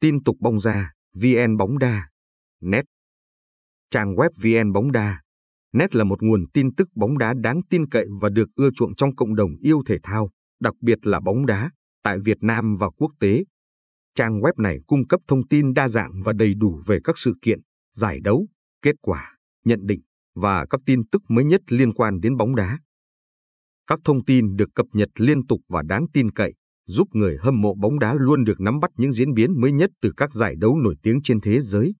Tin tục bóng ra, VN Bóng Đa, Net. Trang web VN Bóng Đa, Net là một nguồn tin tức bóng đá đáng tin cậy và được ưa chuộng trong cộng đồng yêu thể thao, đặc biệt là bóng đá, tại Việt Nam và quốc tế. Trang web này cung cấp thông tin đa dạng và đầy đủ về các sự kiện, giải đấu, kết quả, nhận định và các tin tức mới nhất liên quan đến bóng đá. Các thông tin được cập nhật liên tục và đáng tin cậy, giúp người hâm mộ bóng đá luôn được nắm bắt những diễn biến mới nhất từ các giải đấu nổi tiếng trên thế giới.